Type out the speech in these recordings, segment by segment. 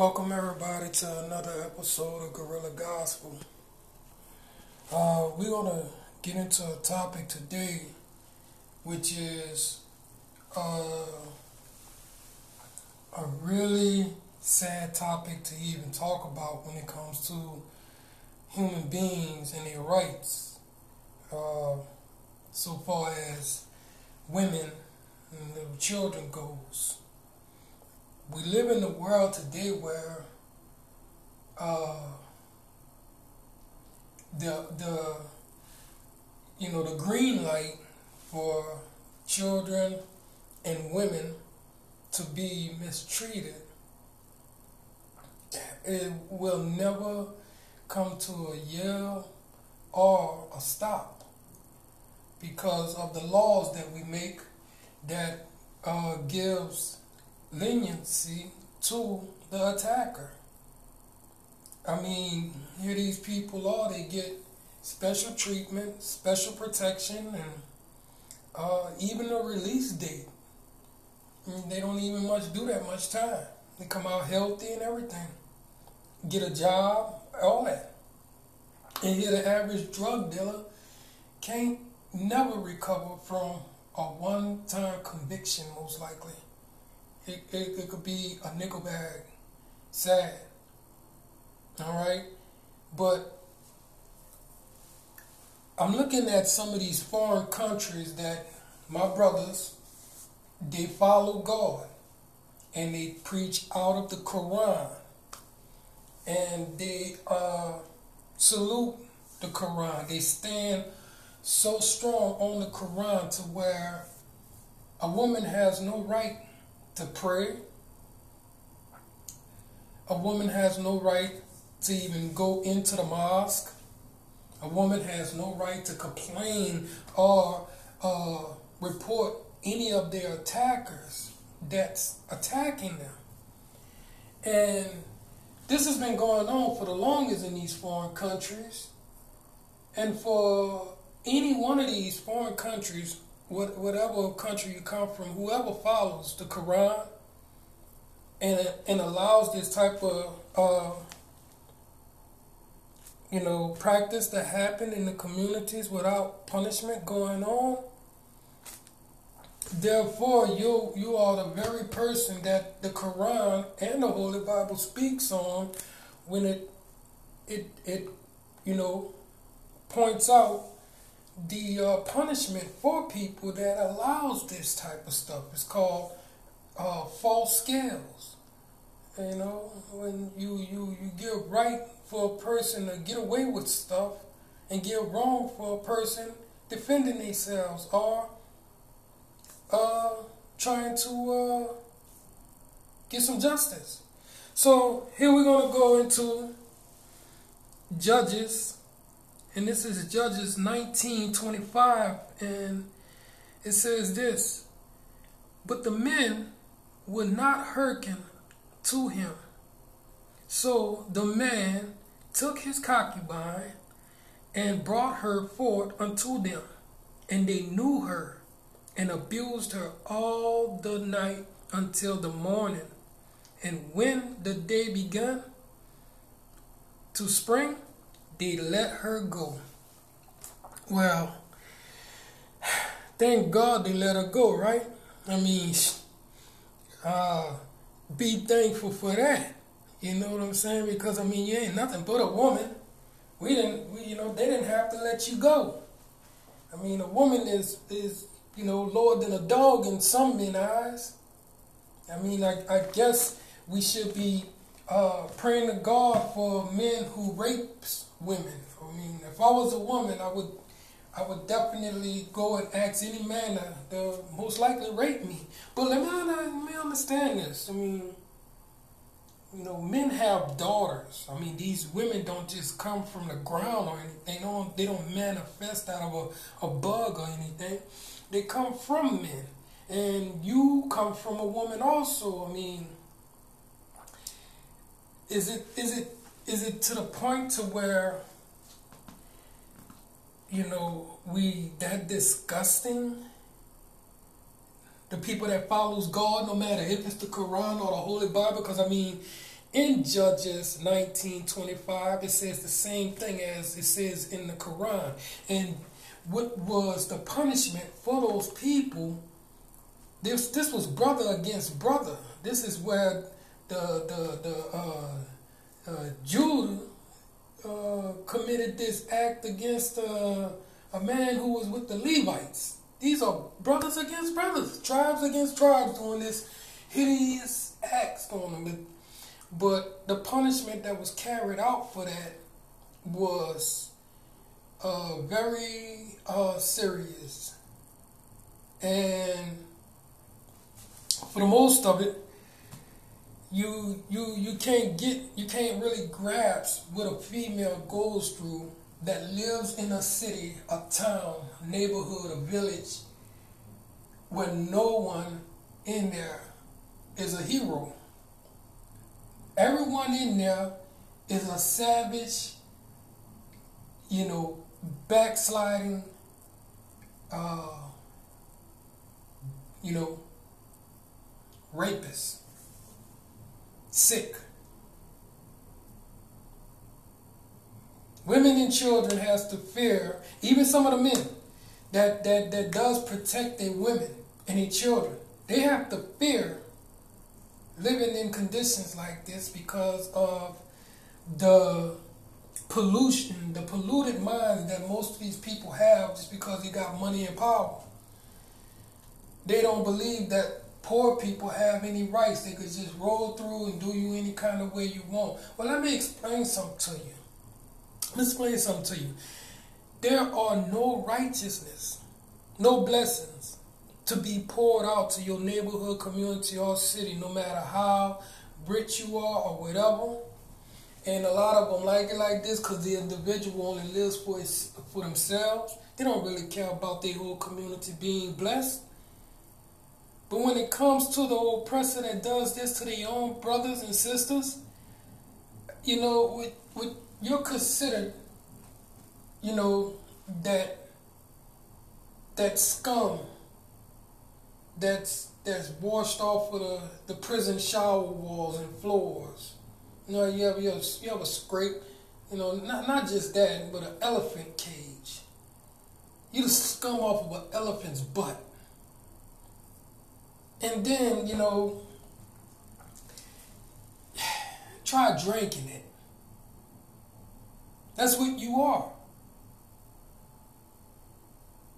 Welcome everybody to another episode of Gorilla Gospel. Uh, we're gonna get into a topic today, which is uh, a really sad topic to even talk about when it comes to human beings and their rights. Uh, so far as women and little children goes we live in a world today where uh, the the you know the green light for children and women to be mistreated it will never come to a yell or a stop because of the laws that we make that uh, gives leniency to the attacker. I mean, here these people are, they get special treatment, special protection, and uh, even a release date. They don't even much do that much time. They come out healthy and everything. Get a job, all that. And here the average drug dealer can't never recover from a one-time conviction, most likely. It, it, it could be a nickel bag. Sad. All right? But I'm looking at some of these foreign countries that my brothers, they follow God and they preach out of the Quran and they uh, salute the Quran. They stand so strong on the Quran to where a woman has no right to pray. A woman has no right to even go into the mosque. A woman has no right to complain or uh, report any of their attackers that's attacking them. And this has been going on for the longest in these foreign countries. And for any one of these foreign countries whatever country you come from, whoever follows the Quran and and allows this type of uh, you know practice to happen in the communities without punishment going on. Therefore, you you are the very person that the Quran and the Holy Bible speaks on when it it it you know points out the uh, punishment for people that allows this type of stuff. is called uh, false scales. You know, when you, you, you give right for a person to get away with stuff and give wrong for a person defending themselves or uh, trying to uh, get some justice. So here we're going to go into Judges and this is Judges 19:25 and it says this but the men would not hearken to him. So the man took his concubine and brought her forth unto them and they knew her and abused her all the night until the morning. And when the day began to spring they let her go. Well, thank God they let her go, right? I mean, uh, be thankful for that. You know what I'm saying? Because I mean, you ain't nothing but a woman. We didn't, we, you know, they didn't have to let you go. I mean, a woman is is you know lower than a dog in some men's eyes. I mean, I, I guess we should be uh, praying to God for men who rapes women. I mean, if I was a woman, I would I would definitely go and ask any man to, to most likely rape me. But let me, let me understand this. I mean, you know, men have daughters. I mean, these women don't just come from the ground or anything. They don't, they don't manifest out of a, a bug or anything. They come from men. And you come from a woman also. I mean, is it is it is it to the point to where you know we that disgusting the people that follows God no matter if it's the Quran or the Holy Bible because I mean in Judges 19:25, it says the same thing as it says in the Quran. And what was the punishment for those people? This this was brother against brother. This is where the the the uh, Judah uh, committed this act against uh, a man who was with the Levites. These are brothers against brothers, tribes against tribes doing this hideous acts on them. But the punishment that was carried out for that was uh, very uh, serious. And for the most of it, you you you can't get you can't really grasp what a female goes through that lives in a city, a town, neighborhood, a village where no one in there is a hero. Everyone in there is a savage, you know, backsliding, uh, you know, rapist, sick. Women and children has to fear, even some of the men that, that, that does protect their women and their children. They have to fear living in conditions like this because of the pollution, the polluted minds that most of these people have just because they got money and power. They don't believe that poor people have any rights. They could just roll through and do you any kind of way you want. Well, let me explain something to you. Let me explain something to you. There are no righteousness, no blessings to be poured out to your neighborhood, community, or city, no matter how rich you are or whatever. And a lot of them like it like this because the individual only lives for his, for themselves. They don't really care about their whole community being blessed. But when it comes to the oppressor that does this to their own brothers and sisters, you know, you're considered, you know, that that scum that's that's washed off of the, the prison shower walls and floors. You know, you have you have, you have a scrape, you know, not not just that, but an elephant cage. You just scum off of an elephant's butt. And then, you know, try drinking it. That's what you are.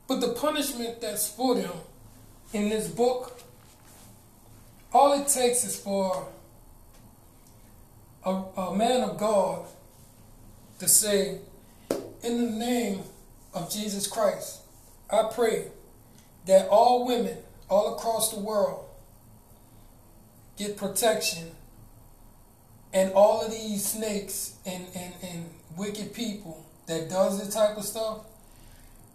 But the punishment that's for them in this book, all it takes is for a, a man of God to say, in the name of Jesus Christ, I pray that all women all across the world get protection and all of these snakes and, and, and wicked people that does this type of stuff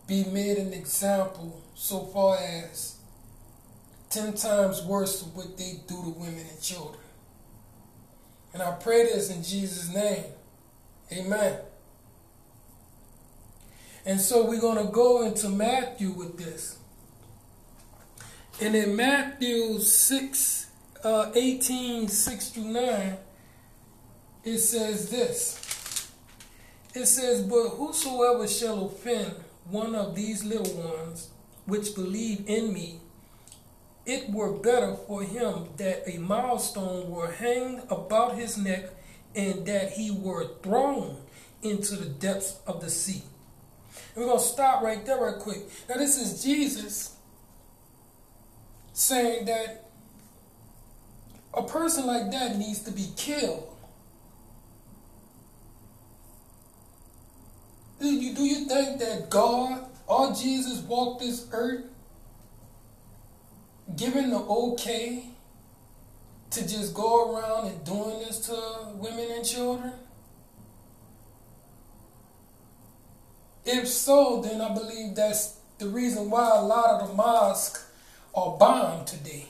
be made an example so far as ten times worse than what they do to women and children. And I pray this in Jesus' name. Amen. And so we're going to go into Matthew with this. And in Matthew 6, uh, 18, 6 through 9, it says this. It says, But whosoever shall offend one of these little ones which believe in me, it were better for him that a milestone were hanged about his neck and that he were thrown into the depths of the sea. And we're going to stop right there, right quick. Now, this is Jesus saying that a person like that needs to be killed. Do you, do you think that God or Jesus walked this earth giving the okay to just go around and doing this to women and children? If so, then I believe that's the reason why a lot of the mosques are bombed today.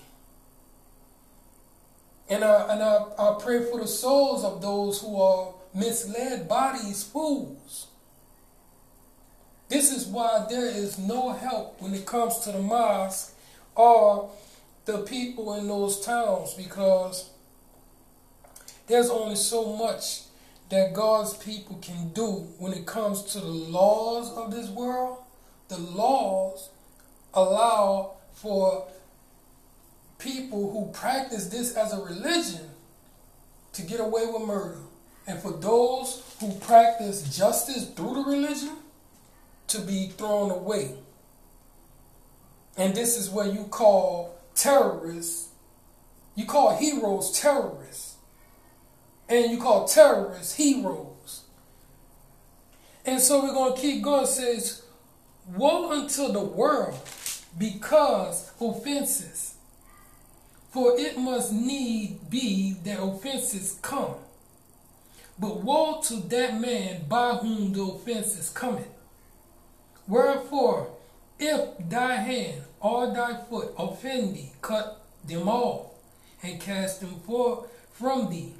And I, and I, I pray for the souls of those who are misled by these fools. This is why there is no help when it comes to the mosque or the people in those towns because there's only so much that God's people can do when it comes to the laws of this world. The laws allow for people who practice this as a religion to get away with murder. And for those who practice justice through the religion to be thrown away. And this is what you call terrorists. You call heroes terrorists. And you call terrorists heroes. And so we're going to keep going. It says, Woe unto the world because offenses. For it must need be that offenses come. But woe to that man by whom the offenses cometh. Wherefore, if thy hand or thy foot offend thee, cut them off and cast them forth from thee.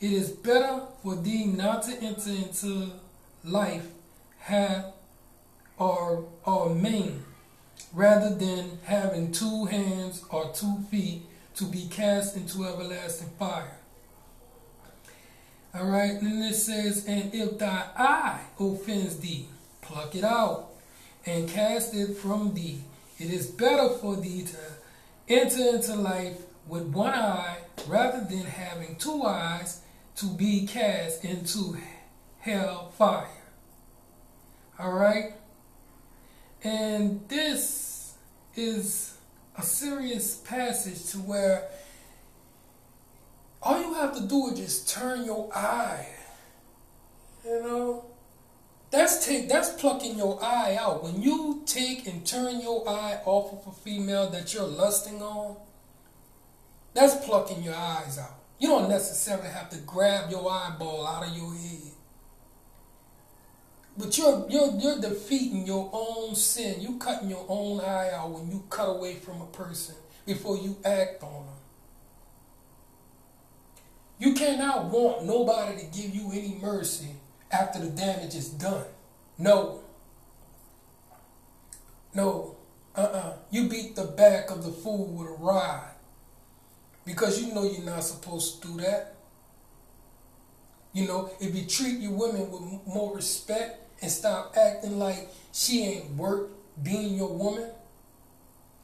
It is better for thee not to enter into life have or or maim rather than having two hands or two feet to be cast into everlasting fire. All right, and it says, and if thy eye offends thee, pluck it out and cast it from thee. It is better for thee to enter into life with one eye rather than having two eyes to be cast into hell fire. All right? And this is a serious passage to where all you have to do is just turn your eye. You know? That's take that's plucking your eye out. When you take and turn your eye off of a female that you're lusting on, that's plucking your eyes out. You don't necessarily have to grab your eyeball out of your head. But you're you're you're defeating your own sin. You cutting your own eye out when you cut away from a person before you act on them. You cannot want nobody to give you any mercy after the damage is done. No. No. Uh-uh. You beat the back of the fool with a rod. Because you know you're not supposed to do that. You know, if you treat your women with more respect and stop acting like she ain't worth being your woman,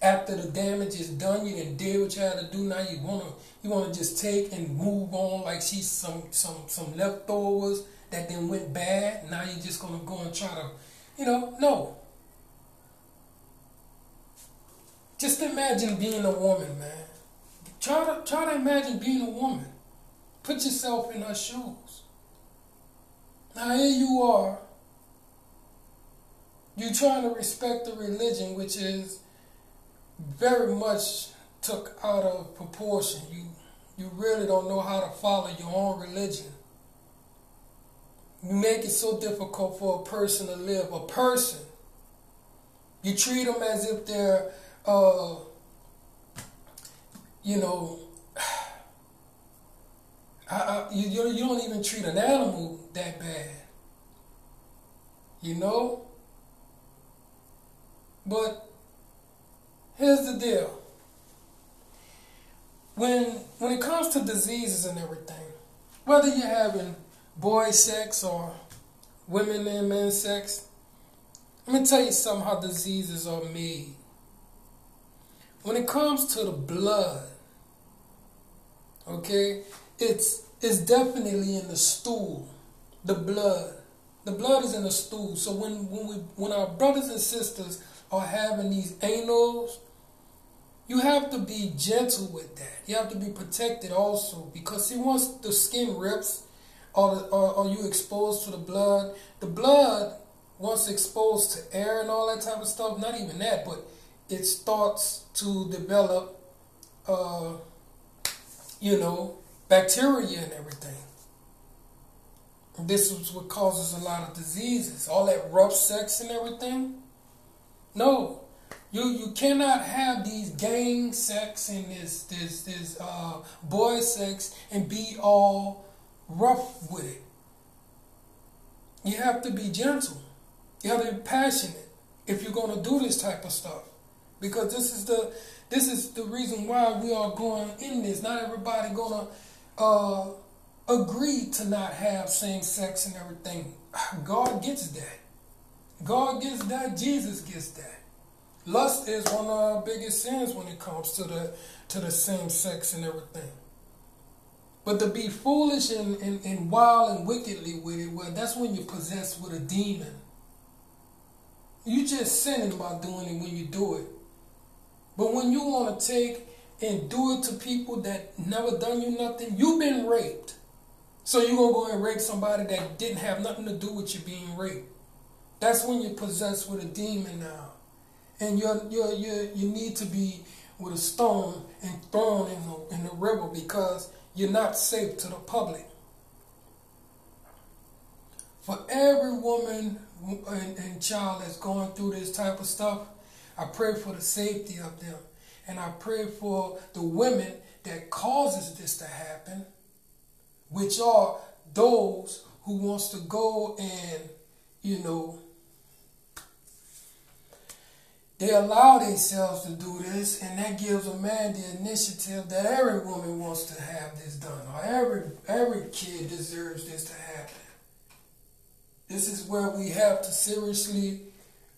after the damage is done, you didn't did what you had to do. Now you wanna you wanna just take and move on like she's some some some leftovers that then went bad. Now you're just gonna go and try to, you know, no. Just imagine being a woman, man. Try to try to imagine being a woman. Put yourself in her shoes. Now here you are. You're trying to respect the religion, which is very much took out of proportion. You you really don't know how to follow your own religion. You make it so difficult for a person to live. A person. You treat them as if they're, uh, you know, I, I, you, you don't even treat an animal that bad. You know? But here's the deal. When when it comes to diseases and everything, whether you're having boy sex or women and men sex. Let me tell you something how diseases are made. When it comes to the blood, okay, it's it's definitely in the stool, the blood. The blood is in the stool. So when when we when our brothers and sisters are having these anals, you have to be gentle with that. You have to be protected also because see once the skin rips or, or, or you exposed to the blood. The blood, once exposed to air and all that type of stuff, not even that, but it starts to develop, uh, you know, bacteria and everything. this is what causes a lot of diseases. All that rough sex and everything. No, you you cannot have these gang sex and this this this uh, boy sex and be all rough with it. You have to be gentle. You have to be passionate if you're going to do this type of stuff. Because this is the this is the reason why we are going in this. Not everybody to uh, agreed to not have same sex and everything. God gets that. God gets that. Jesus gets that. Lust is one of our biggest sins when it comes to the to the same sex and everything. But to be foolish and, and, and wild and wickedly with it, well, that's when you're possessed with a demon. You just sinning by doing it when you do it. But when you want to take and do it to people that never done you nothing, you've been raped. So you're going to go and rape somebody that didn't have nothing to do with you being raped. That's when you're possessed with a demon now. And you're, you're, you're, you need to be with a stone and thrown in the, in the river because you're not safe to the public. For every woman and, and child that's going through this type of stuff, I pray for the safety of them. And I pray for the women that causes this to happen, which are those who wants to go and, you know, they allow themselves to do this, and that gives a man the initiative that every woman wants to have this done, or every every kid deserves this to happen. This is where we have to seriously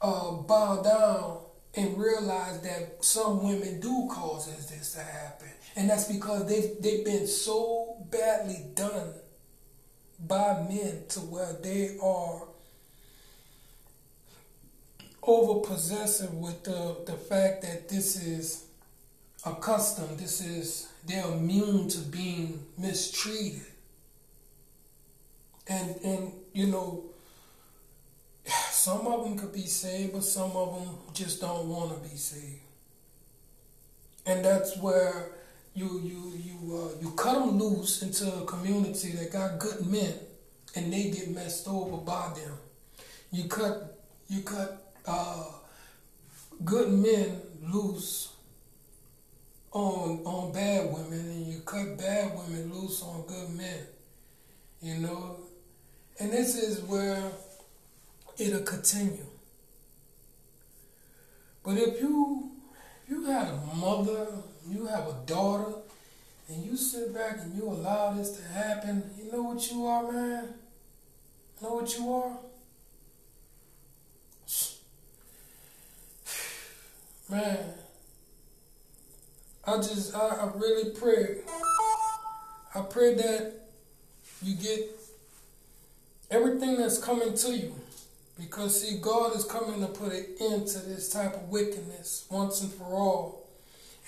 uh, bow down and realize that some women do causes this to happen, and that's because they they've been so badly done by men to where they are over possessive with the, the fact that this is a custom, this is, they're immune to being mistreated. And, and you know, some of them could be saved, but some of them just don't want to be saved. And that's where you you you uh, you cut them loose into a community that got good men, and they get messed over by them. You cut you cut uh, good men loose on on bad women, and you cut bad women loose on good men. You know, and this is where it'll continue. But if you you had a mother, you have a daughter, and you sit back and you allow this to happen, you know what you are, man? You know what you are? Man, I just, I, I really pray. I pray that you get everything that's coming to you. Because, see, God is coming to put an end to this type of wickedness once and for all.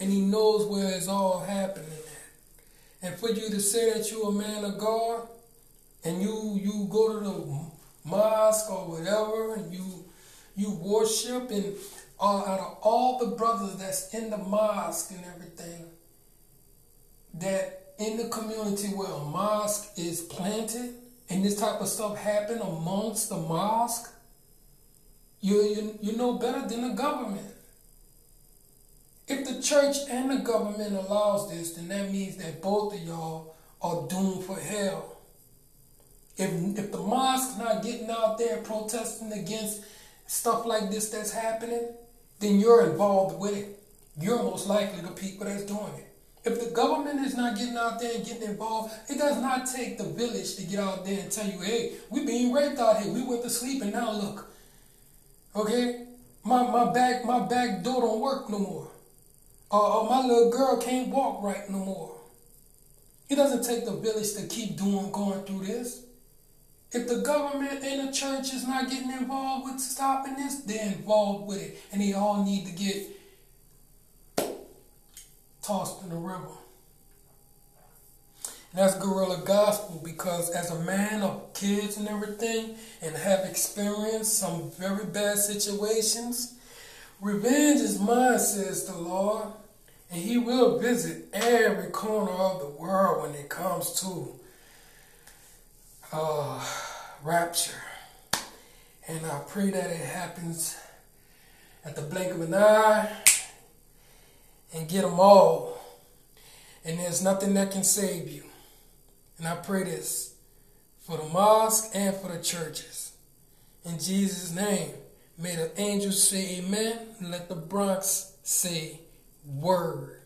And He knows where it's all happening at. And for you to say that you're a man of God, and you you go to the mosque or whatever, and you you worship and uh, out of all the brothers that's in the mosque and everything, that in the community where a mosque is planted and this type of stuff happen amongst the mosque, you, you, you know better than the government. If the church and the government allows this, then that means that both of y'all are doomed for hell. If, if the mosque not getting out there protesting against stuff like this that's happening, then you're involved with it. You're most likely the people that's doing it. If the government is not getting out there and getting involved, it does not take the village to get out there and tell you, hey, we're being raped out here. We went to sleep and now look. Okay? My, my back my back door don't work no more. Uh, uh, my little girl can't walk right no more. It doesn't take the village to keep doing going through this. If the government and the church is not getting involved with stopping this, they're involved with it. And they all need to get tossed in the river. That's guerrilla gospel because as a man of kids and everything and have experienced some very bad situations, revenge is mine, says the Lord. And he will visit every corner of the world when it comes to uh, rapture. And I pray that it happens at the blink of an eye and get them all. And there's nothing that can save you. And I pray this for the mosque and for the churches. In Jesus' name, may the angels say amen and let the Bronx say word.